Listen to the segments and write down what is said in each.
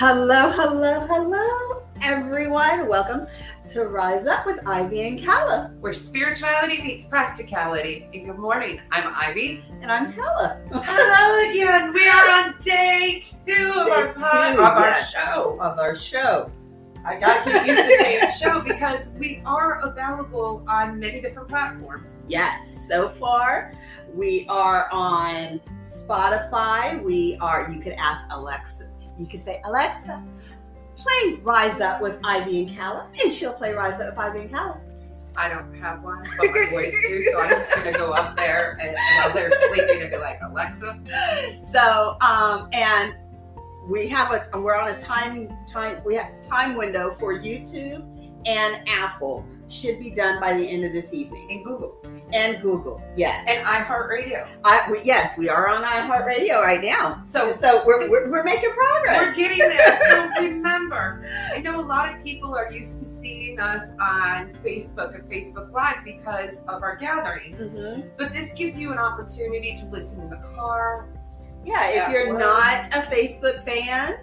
Hello, hello, hello, everyone. Welcome to Rise Up with Ivy and Calla. where spirituality meets practicality. And good morning, I'm Ivy. And I'm Calla. Hello again. We are on day two of our, pod- two, of our yes. show. Of our show. I gotta get used to saying show because we are available on many different platforms. Yes, so far we are on Spotify. We are, you could ask Alexa, you can say, Alexa, play Rise Up with Ivy and Calla, and she'll play Rise Up with Ivy and Calla. I don't have one, but my voice do, so I'm just gonna go up there and while they're sleeping and be like, Alexa. So, um, and we have a we're on a time time we have time window for YouTube and Apple should be done by the end of this evening And Google. And Google. Yes, And iHeartRadio. I we, yes we are on iHeartRadio right now. So So we're we're, we're making progress. We're getting there. So remember, I know a lot of people are used to seeing us on Facebook and Facebook Live because of our gatherings. Mhm. But this gives you an opportunity to listen in the car. Yeah, if you're we're- not a Facebook fan,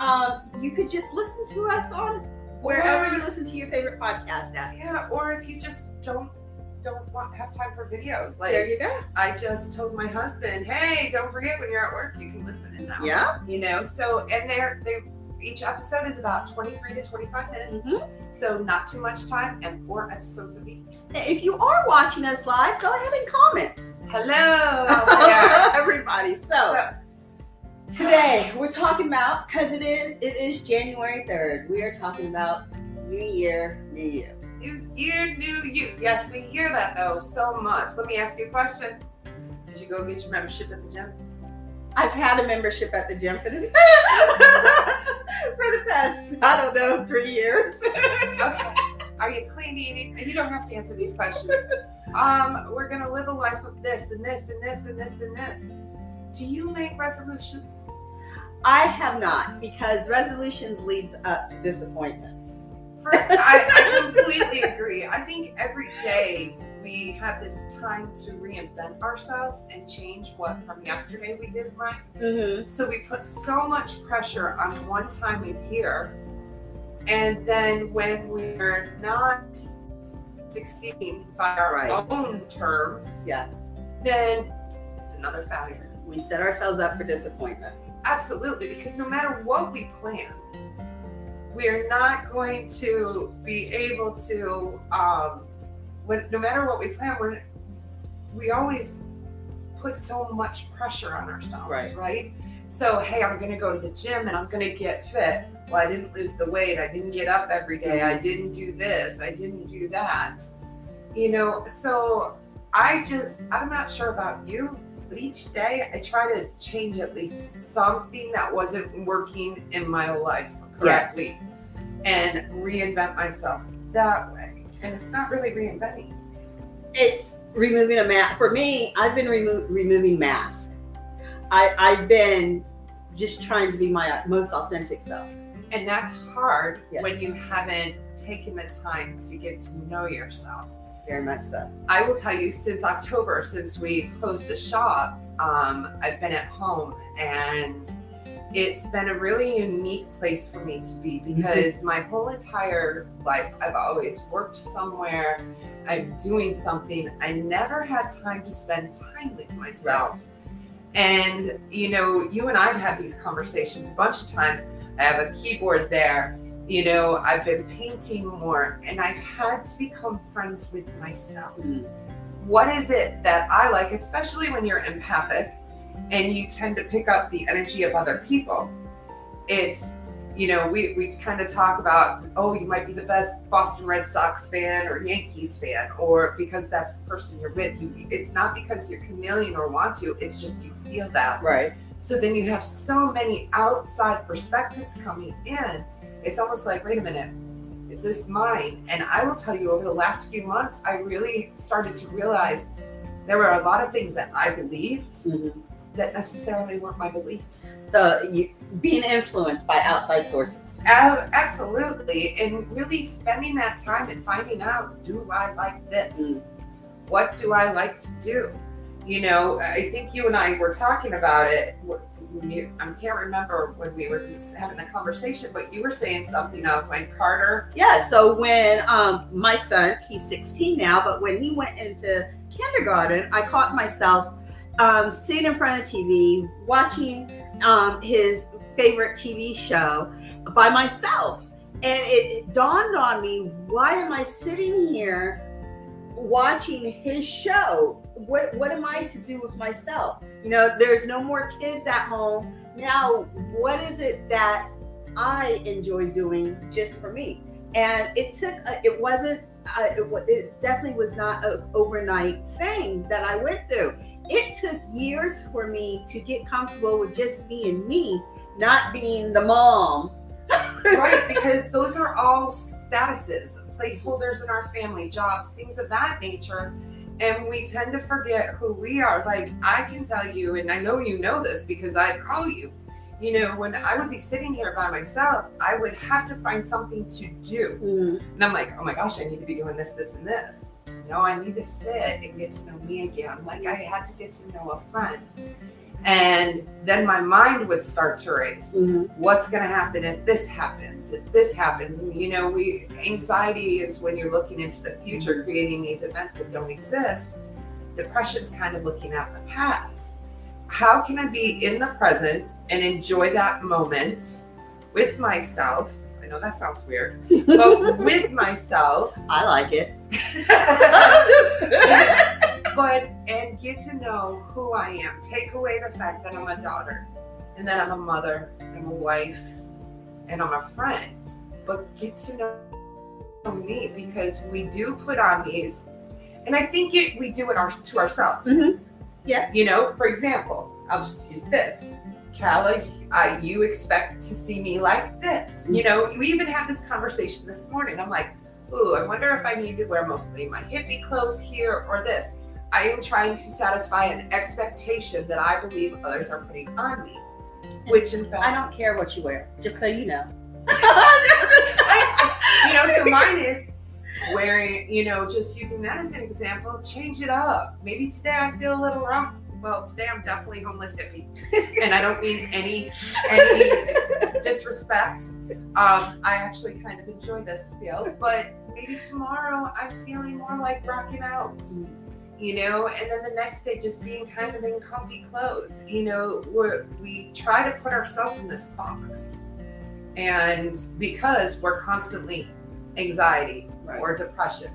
um, you could just listen to us on wherever Or- you listen to your favorite podcast at. Yeah, or if you just don't don't want have time for videos. Like There you go. I just told my husband, hey, don't forget when you're at work, you can listen in now. Yeah. You know, so and they're they each episode is about 23 to 25 minutes. Mhm. So not too much time and four episodes a week. If you are watching us live, go ahead and comment. Hello everybody. So, So, today we're talking about because it is it is January third. We are talking about New Year, New You. New year, new you. Yes, we hear that though so much. Let me ask you a question. Did you go get your membership at the gym? I've had a membership at the gym for the for the past I don't know three years. Okay. Are you clean eating? You don't have to answer these questions. Um, we're gonna live a life of this and this and this and this and this. Do you make resolutions? I have not because resolutions leads up to disappointments. I, I completely agree. I think every day we have this time to reinvent ourselves and change what from yesterday we did right. Mm-hmm. So we put so much pressure on one time a year. And then when we're not succeeding by our Right. own terms, Yeah, then it's another failure. we set ourselves up for disappointment. Absolutely, because no matter what we plan, we're not going to be able to. Um, when no matter what we plan, we're we always put so much pressure on ourselves, Right. right? So hey, I'm going to go to the gym and I'm going to get fit. Well, I didn't lose the weight. I didn't get up every day. I didn't do this. I didn't do that. You know, so I just I'm not sure about you, but each day I try to change at least something that wasn't working in my life correctly Yes. and reinvent myself that way. And it's not really reinventing. It's removing a mask. For me, I've been remo- removing masks. I, I've been just trying to be my most authentic self. And that's hard Yes. when you haven't taken the time to get to know yourself. Very much so. I will tell you, since October, since we closed the shop, um, I've been at home and it's been a really unique place for me to be mhm. because my whole entire life, I've always worked somewhere, I'm doing something. I never had time to spend time with myself. And, you know, you and I have had these conversations a bunch of times. I have a keyboard there. You know, I've been painting more and I've had to become friends with myself mm. what is it that I like, especially when you're empathic and you tend to pick up the energy of other people? It's, you know, we, we kind of talk about, oh, you might be the best Boston Red Sox fan or Yankees fan, or because that's the person you're with. You, it's not because you're chameleon or want to, it's just you feel that. Right. So then you have so many outside perspectives coming in. It's almost like, wait a minute, is this mine? And I will tell you, over the last few months, I really started to realize there were a lot of things that I believed Mhm. That necessarily weren't my beliefs. So you being influenced by outside sources. Ab- absolutely. And really spending that time and finding out do I like this? Mm. What do I like to do? You know, I think you and I were talking about it. You, I can't remember when we were having the conversation, but you were saying something of when Carter. Yeah. So when um, my son, he's 16 now, but when he went into kindergarten, I caught myself um, sitting in front of the TV, watching um, his favorite TV show by myself. And it, dawned on me why am I sitting here watching his show? What, what am I to do with myself? You know, there's no more kids at home. Now, what is it that I enjoy doing just for me? And it took, a, it wasn't, a, it, it definitely was not an overnight thing that I went through it took years for me to get comfortable with just being me, not being the mom. right, because those are all statuses, placeholders in our family, jobs, things of that nature. And we tend to forget who we are. Like, I can tell you, and I know you know this because I'd call you. You know, when I would be sitting here by myself, I would have to find something to do. Mm-hmm. And I'm like, oh my gosh, I need to be doing this, this, and this know, I need to sit and get to know me again. Like I had to get to know a friend. And then my mind would start to race. Mm-hmm. What's going to happen if this happens? If this happens? And you know, we anxiety is when you're looking into the future, creating these events that don't exist. Depression's kind of looking at the past. How can I be in the present and enjoy that moment with myself I know that sounds weird, but with myself. I like it. but and get to know who I am. Take away the fact that I'm a daughter, and that I'm a mother, I'm a wife, and I'm a friend. But get to know me because we do put on these, and I think it, we do it our, to ourselves. Mm-hmm. Yeah. You know, for example, I'll just use this. Calla, I, you expect to see me like this. You mm-hmm. know, we even had this conversation this morning. I'm like, ooh, I wonder if I need to wear mostly my hippie clothes here or this. I am trying to satisfy an expectation that I believe others are putting on me. Which in fact I don't care what you wear, just so you know. I, you know, so mine is wearing, you know, just using that as an example, change it up. Maybe today I feel a little rough well, today I'm definitely homeless hippie, and I don't mean any any disrespect. Um, I actually kind of enjoy this field, but maybe tomorrow I'm feeling more like rocking out. You know, and then the next day just being kind of in comfy clothes. You know, we try to put ourselves in this box, and because we're constantly anxiety right. or depression,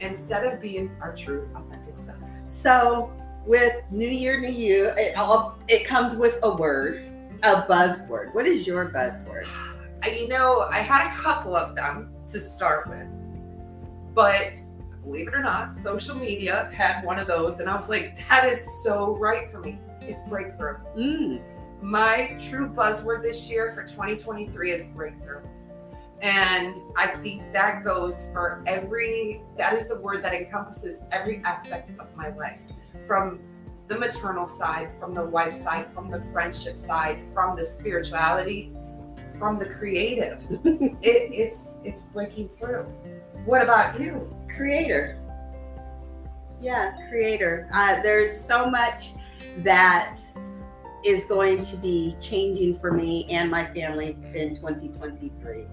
instead of being our true authentic self. So with New Year, New You, it all it comes with a word, a buzzword. What is your buzzword? You know, I had a couple of them to start with, but believe it or not, social media had one of those, and I was like, that is so right for me. It's breakthrough. Mm. My true buzzword this year for 2023 is breakthrough. And I think that goes for every, that is the word that encompasses every aspect of my life from the maternal side, from the wife side, from the friendship side, from the spirituality, from the creative. it, it's it's breaking through. What about you? Creator. Yeah, creator. Uh, there's so much that is going to be changing for me and my family in 2023.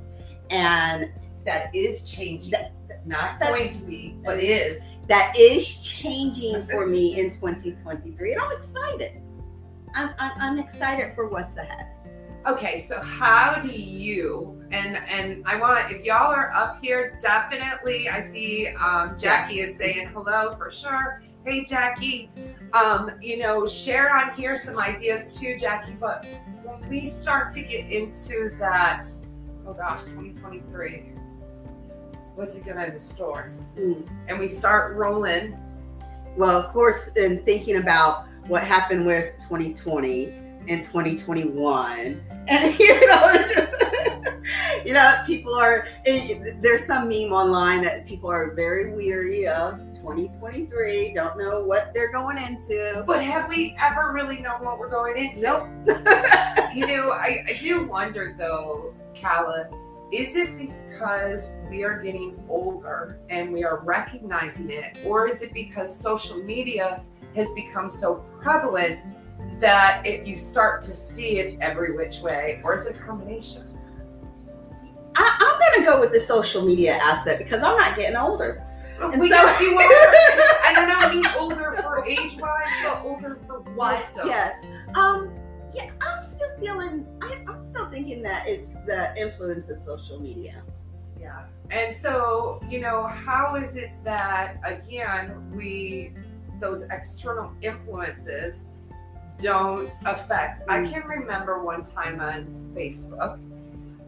And that is changing. That, not that, going to be, but is. That is changing for me in 2023. And I'm excited. I'm, I'm, I'm excited for what's ahead. Okay, so how do you and and I want if y'all are up here, definitely. I see um, Jackie is saying hello for sure. Hey Jackie, um, you know, share on here some ideas too, Jackie. But when we start to get into that, oh gosh, 2023 what's it gonna store? Mm. And we start rolling. Well, of course, in thinking about what happened with 2020 and 2021, and you know, just you know, people are eh, there's some meme online that people are very weary of 2023, don't know what they're going into. But have we ever really known what we're going into? Nope. you know, I, I do wonder though, Calla is it because we are getting older and we are recognizing it, or is it because social media has become so prevalent that it, you start to see it every which way, or is it a combination? I, I'm going to go with the social media aspect because I'm not getting older. And we so- you are. I don't know, I mean older for age wise, but older for wisdom. Yes. Um. Yeah, I'm still feeling. I, I'm still thinking that it's the influence of social media. Yeah. And so, you know, how is it that again we those external influences don't affect? I Mm. can remember one time on Facebook.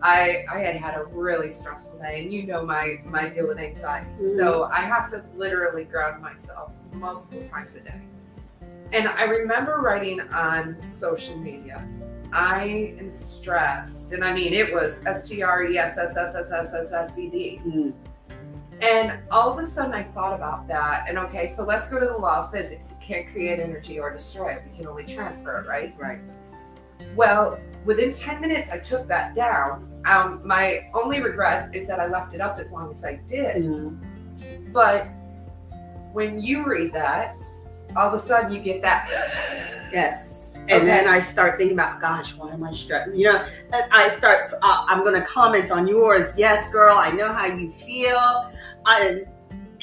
I, I had had a really stressful day, and you know my my deal with anxiety. Mhm. So I have to literally ground myself multiple times a day. And I remember writing on social media, I am stressed. And I mean, it was S T R E S S S S S S S E D. Mm. And all of a sudden, I thought about that. And okay, so let's go to the law of physics. You can't create energy or destroy it, you can only transfer it, right? Right. Well, within 10 minutes, I took that down. Um, my only regret is that I left it up as long as I did. Mm. But when you read that, all of a sudden you get that. Yes. And Okay. then I start thinking about, gosh, why am I stressed? You know, I start. Uh, I'm going to comment on yours. Yes, girl, I know how you feel.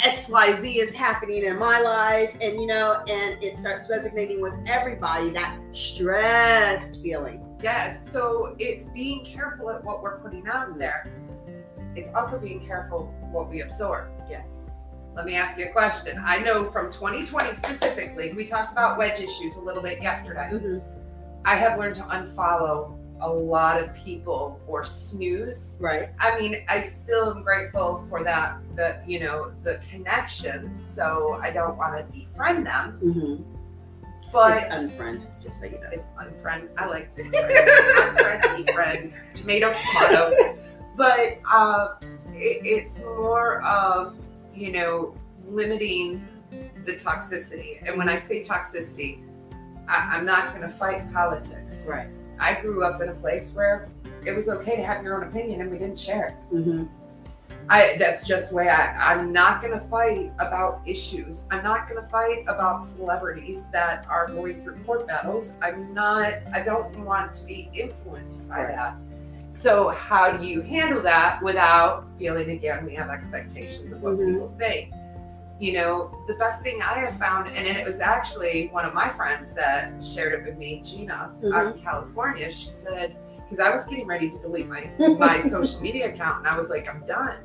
X Y Z is happening in my life, and you know, and it starts resonating with everybody. That stressed feeling. Yes, so it's being careful at what we're putting out there. It's also being careful what we absorb. Yes. Let me ask you a question. I know from 2020 specifically, we talked about wedge issues a little bit yesterday. Mhm. I have learned to unfollow a lot of people or snooze. Right. I mean, I still am grateful for that, the you know, the connections. So I don't want to defriend them, Mm-hmm. but it's unfriend, just so you know. it's unfriend. I like this. unfriend, defriend, tomato, tomato. But uh, it, it's more of you know limiting the toxicity. And when I say toxicity, I, I'm not going to fight politics. Right. I grew up in a place where it was okay to have your own opinion, and we didn't share it. Mm-hmm. I that's just the way I I'm not gonna fight about issues. I'm not gonna fight about celebrities that are going through court battles. I'm not I don't want to be influenced by Right. that. So how do you handle that without feeling again we have expectations of what Mhm. people think? You know, the best thing I have found, and it was actually one of my friends that shared it with me, Gina, out in California. She said, because I was getting ready to delete my my social media account and I was like, I'm done.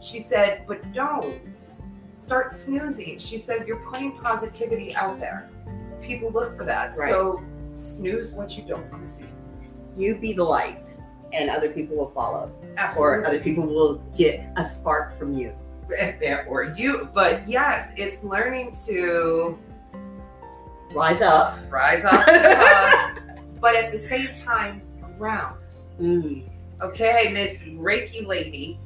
She said, but don't start snoozing. She said, you're putting positivity out there. People look for that. Right. So snooze what you don't want to see. You be the light, and other people will follow, or other people will get a spark from you. Or, or you. But yes, it's learning to Rise up. rise up, uh, but at the same time, ground. Mm. Okay, Miss Reiki lady,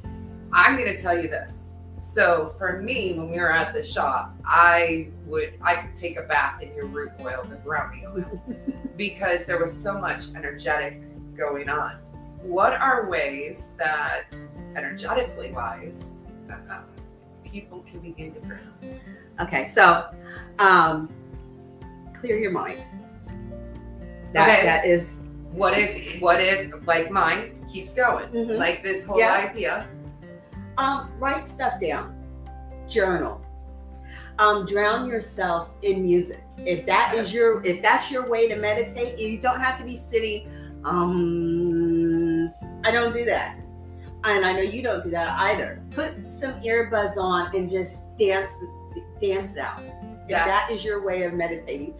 I'm gonna tell you this. So for me, when we were at the shop, I would I could take a bath in your root oil, the brownie oil, because there was so much energetic going on. What are ways that energetically wise uh, people can begin to ground? Okay, so um, clear your mind. That Okay. that is What if what if like mine keeps going? Mhm. Like this whole Yeah. idea. um, write stuff down, journal, um, drown yourself in music. If that is Yes. your if that's your way to meditate, you don't have to be sitting. Um, I don't do that, and I know you don't do that either. Put some earbuds on and just dance dance it out. If Yeah. that is your way of meditating,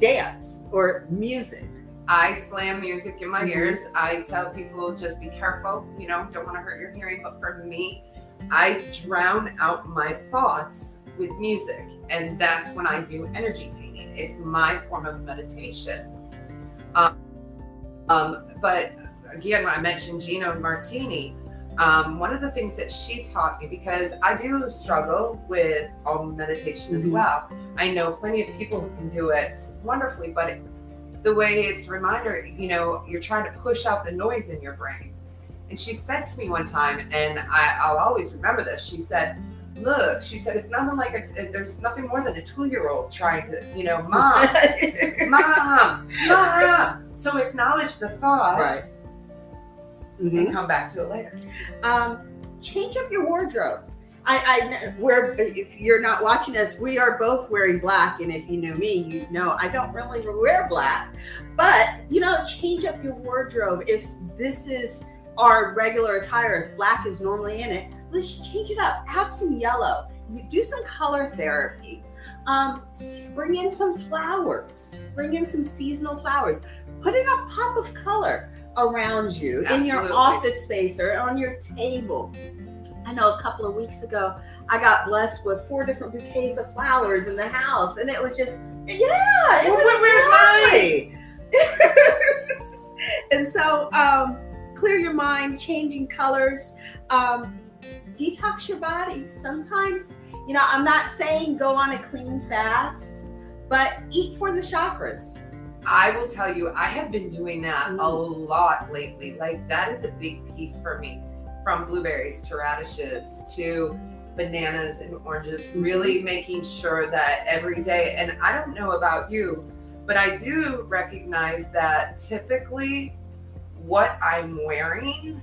dance or music. I slam music in my Mhm. ears. I tell people just be careful, you know, don't want to hurt your hearing. But for me, I drown out my thoughts with music. And that's when I do energy painting. It's my form of meditation. Um, um, but again, when I mentioned Gina Martini, um, one of the things that she taught me, because I do struggle with um, meditation as Mhm. well. I know plenty of people who can do it wonderfully, but it, the way it's a reminder, you know, you're trying to push out the noise in your brain. And she said to me one time, and I, I'll always remember this. She said, look, she said, it's nothing like a, there's nothing more than a two year old trying to, you know, mom, mom, mom. So acknowledge the thought Right. And Mhm. come back to it later. um, change up your wardrobe. I, I we're if you're not watching us, we are both wearing black, and if you knew me, you know I don't really wear black. But you know, change up your wardrobe. If this is our regular attire, if black is normally in it, let's change it up. Add some yellow. You Do some color therapy. Um, bring in some flowers. Bring in some seasonal flowers. Put in a pop of color around you in your office space or on your table. I know a couple of weeks ago, I got blessed with four different bouquets of flowers in the house, and it was just, yeah, it Well, was where's lovely. and so, um, clear your mind, changing colors, um, detox your body. Sometimes, you know, I'm not saying go on a clean fast, but eat for the chakras. I will tell you, I have been doing that a Mm. lot lately. Like that is a big piece for me. From blueberries to radishes to bananas and oranges, really making sure that every day, and I don't know about you, but I do recognize that typically what I'm wearing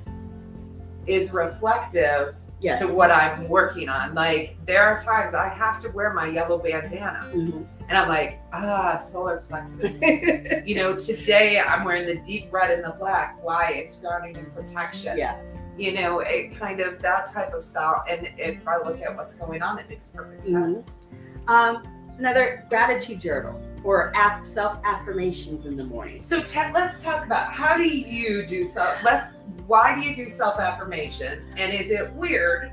is reflective Yes. to what I'm working on. Like there are times I have to wear my yellow bandana Mhm. and I'm like, ah, solar plexus. you know, today I'm wearing the deep red and the black. Why? It's grounding and protection. yeah. You know, it kind of that type of style. And if I look at what's going on, it makes perfect Mhm. sense. Um, another gratitude journal or af- self affirmations in the morning. So Ted, let's talk about how do you do self let's why do you do self affirmations? And is it weird?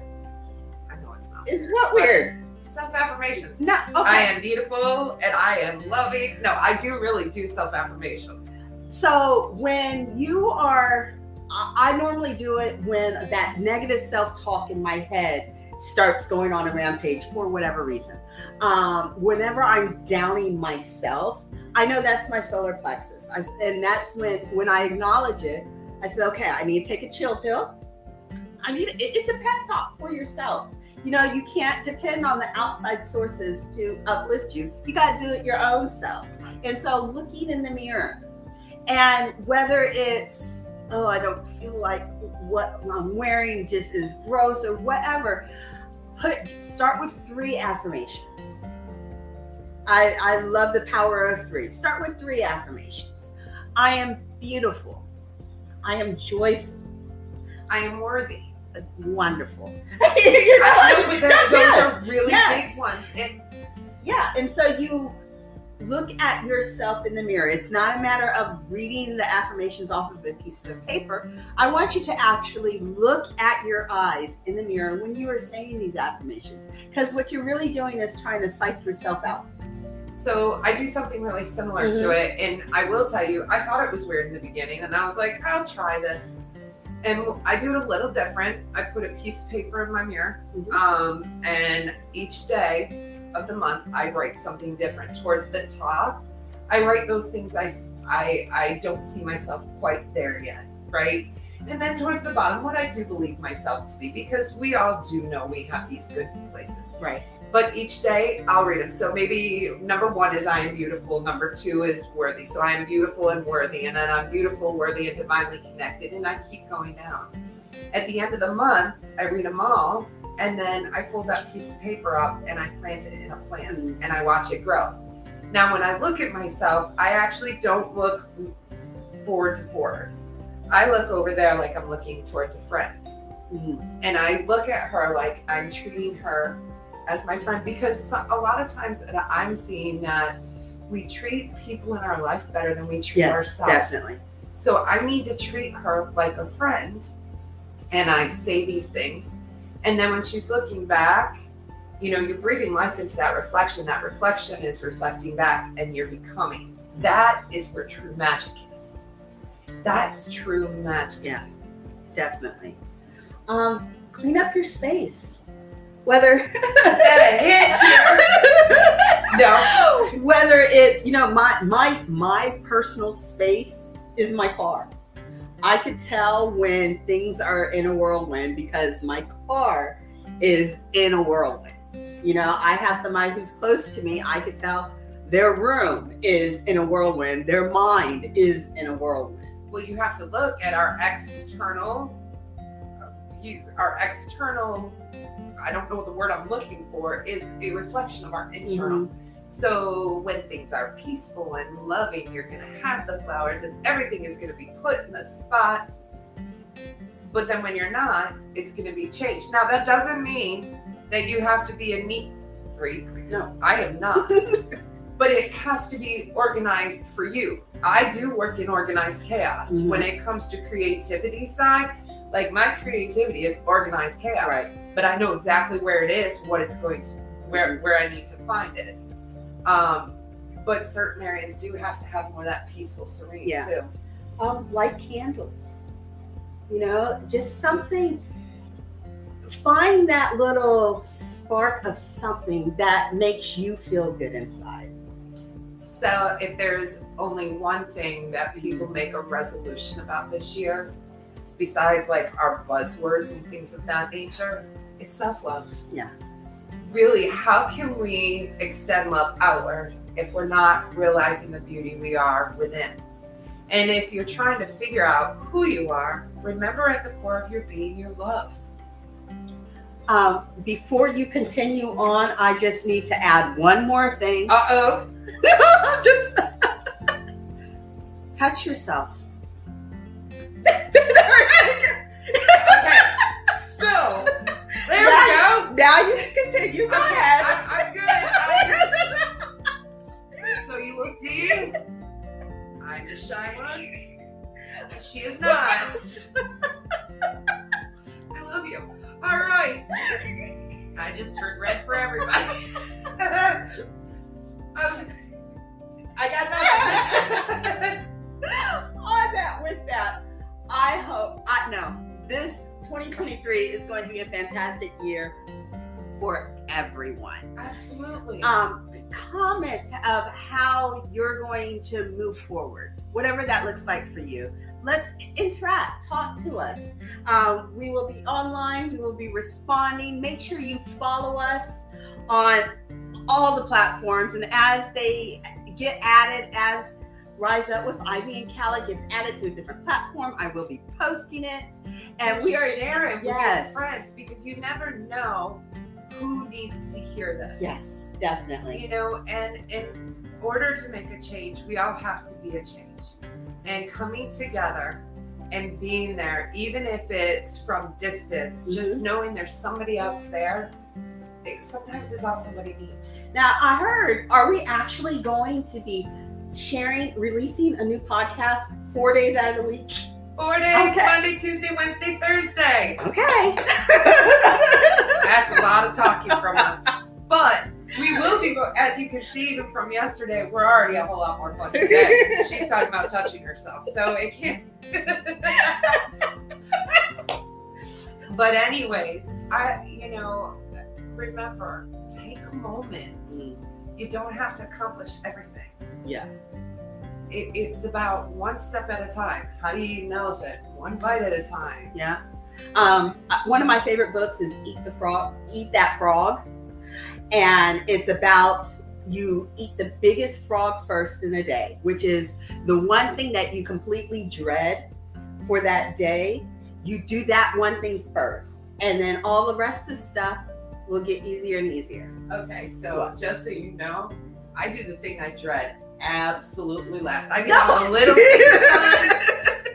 I know it's not. Is what weird? Self affirmations. No. I am beautiful and I am loving. No, I do really do self affirmations. So when you are, I I normally do it when that negative self talk in my head starts going on a rampage for whatever reason. Um, whenever I'm downing myself, I know that's my solar plexus, I and that's when when I acknowledge it. I said, okay, I need to take a chill pill. I need it, it's a pep talk for yourself. You know, you can't depend on the outside sources to uplift you. You got to do it your own self. And so, looking in the mirror, and whether it's oh, I don't feel like what I'm wearing just is gross or whatever, put start with three affirmations. I I love the power of three. Start with three affirmations. I am beautiful. I am joyful. I am worthy. Wonderful. you I know, but they're- those yes, are really yes. big ones. And yeah. And so you look at yourself in the mirror. It's not a matter of reading the affirmations off of a piece of paper. I want you to actually look at your eyes in the mirror when you are saying these affirmations. Because what you're really doing is trying to psych yourself out. So I do something really similar to Mhm. it, and I will tell you, I thought it was weird in the beginning, and I was like, I'll try this, and I do it a little different. I put a piece of paper in my mirror, Mhm. um, and each day of the month, I write something different. Towards the top, I write those things I, I, I don't see myself quite there yet, right? And then towards the bottom, what I do believe myself to be, because we all do know we have these good places Right. but each day I'll read them. So maybe number one is I am beautiful. Number two is worthy. So I am beautiful and worthy. And then I'm beautiful, worthy, and divinely connected. And I keep going down. At the end of the month, I read them all. And then I fold that piece of paper up and I plant it in a plant Mhm. and I watch it grow. Now, when I look at myself, I actually don't look forward to forward. I look over there like I'm looking towards a friend Mhm. and I look at her like I'm treating her as my friend because a lot of times that I'm seeing that we treat people in our life better than we treat Yes, ourselves. definitely. So I need to treat her like a friend, and I say these things, and then when she's looking back, you know, you're breathing life into that reflection. That reflection is reflecting back, and you're becoming. That is where true magic is. That's true magic. Yeah. Definitely. Um, clean up your space. Whether Is that a hit here? No. Whether it's you know my my my personal space is my car. I could tell when things are in a whirlwind because my car is in a whirlwind. You know, I have somebody who's close to me, I could tell their room is in a whirlwind, their mind is in a whirlwind. Well, you have to look at our external, you, our external, I don't know what the word I'm looking for, is a reflection of our internal. Mm-hmm. So when things are peaceful and loving, you're going to have the flowers and everything is going to be put in the spot. But then when you're not, it's going to be changed. Now, that doesn't mean that you have to be a neat freak because No. I am not. but it has to be organized for you. I do work in organized chaos. Mhm. When it comes to creativity side, like my creativity is organized chaos. Right. But I know exactly where it is, what it's going to where where I need to find it. Um but certain areas do have to have more of that peaceful serene Yeah. too. um, light candles. You know, just something. Find that little spark of something that makes you feel good inside. So if there's only one thing that people make a resolution about this year, besides like our buzzwords and things of that nature, it's self-love. Yeah. Really, how can we extend love outward if we're not realizing the beauty we are within? And if you're trying to figure out who you are, remember at the core of your being your love. Um, before you continue on, I just need to add one more thing. Uh-oh. just touch yourself. Now you can continue. Go Okay, ahead. I'm, I'm good. I'm so you will see, I'm the shy one. and She is not. I love you. All right. I just turned red for everybody. Um, I got nothing. On that, with that, I hope, I know this 2023 is going to be a fantastic year for everyone. Absolutely. um, comment of how you're going to move forward, whatever that looks like for you. Let's interact, talk to us. Um, we will be online, we will be responding. Make sure you follow us on all the platforms, and as they get added, as Rise Up with Ivy and Calla gets added to a different platform, I will be posting it. And we are share it with yes. your friends because you never know who needs to hear this. Yes, definitely. You know, and in order to make a change, we all have to be a change. And coming together and being there, even if it's from distance, mm-hmm. just knowing there's somebody else there, sometimes is all somebody needs. Now, I heard, are we actually going to be sharing, releasing a new podcast four days out of the week? Four days Okay. Monday, Tuesday, Wednesday, Thursday. Okay. That's a lot of talking from us. But we will be, as you can see even from yesterday, we're already a whole lot more fun today. She's talking about touching herself. So it can't. but, anyways, I, you know, remember, take a moment. Mm. You don't have to accomplish everything. Yeah. It, it's about one step at a time. How do you eat an elephant? One bite at a time. Yeah. Um, uh, one of my favorite books is Eat the Frog, Eat That Frog. And it's about you eat the biggest frog first in a day, which is the one thing that you completely dread for that day. You do that one thing first, and then all the rest of the stuff will get easier and easier. Okay, so What? just so you know, I do the thing I dread absolutely last. I get all the little things done,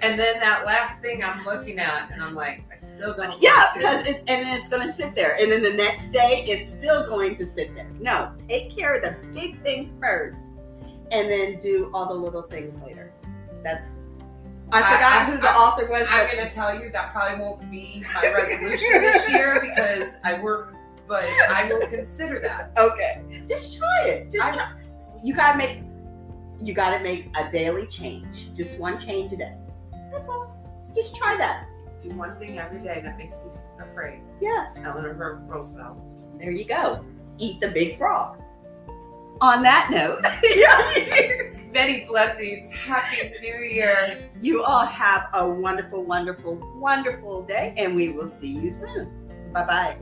and then that last thing I'm looking at, and I'm like, I still don't. Yeah, because it, and then it's going to sit there, and then the next day it's still going to sit there. No, take care of the big thing first, and then do all the little things later. That's I I- forgot I- who the I- author was. I'm but- gonna tell you that probably won't be my resolution this year because I work, but I will consider that. okay, just try it. Just try. You gotta make you gotta make a daily change. Just one change a day. That's all. Just try that. Do one thing every day that makes you afraid. Yes. Eleanor Roosevelt. There you go. Eat the big frog. On that note. Many blessings. Happy New Year. You all have a wonderful, wonderful, wonderful day, and we will see you soon. Bye bye.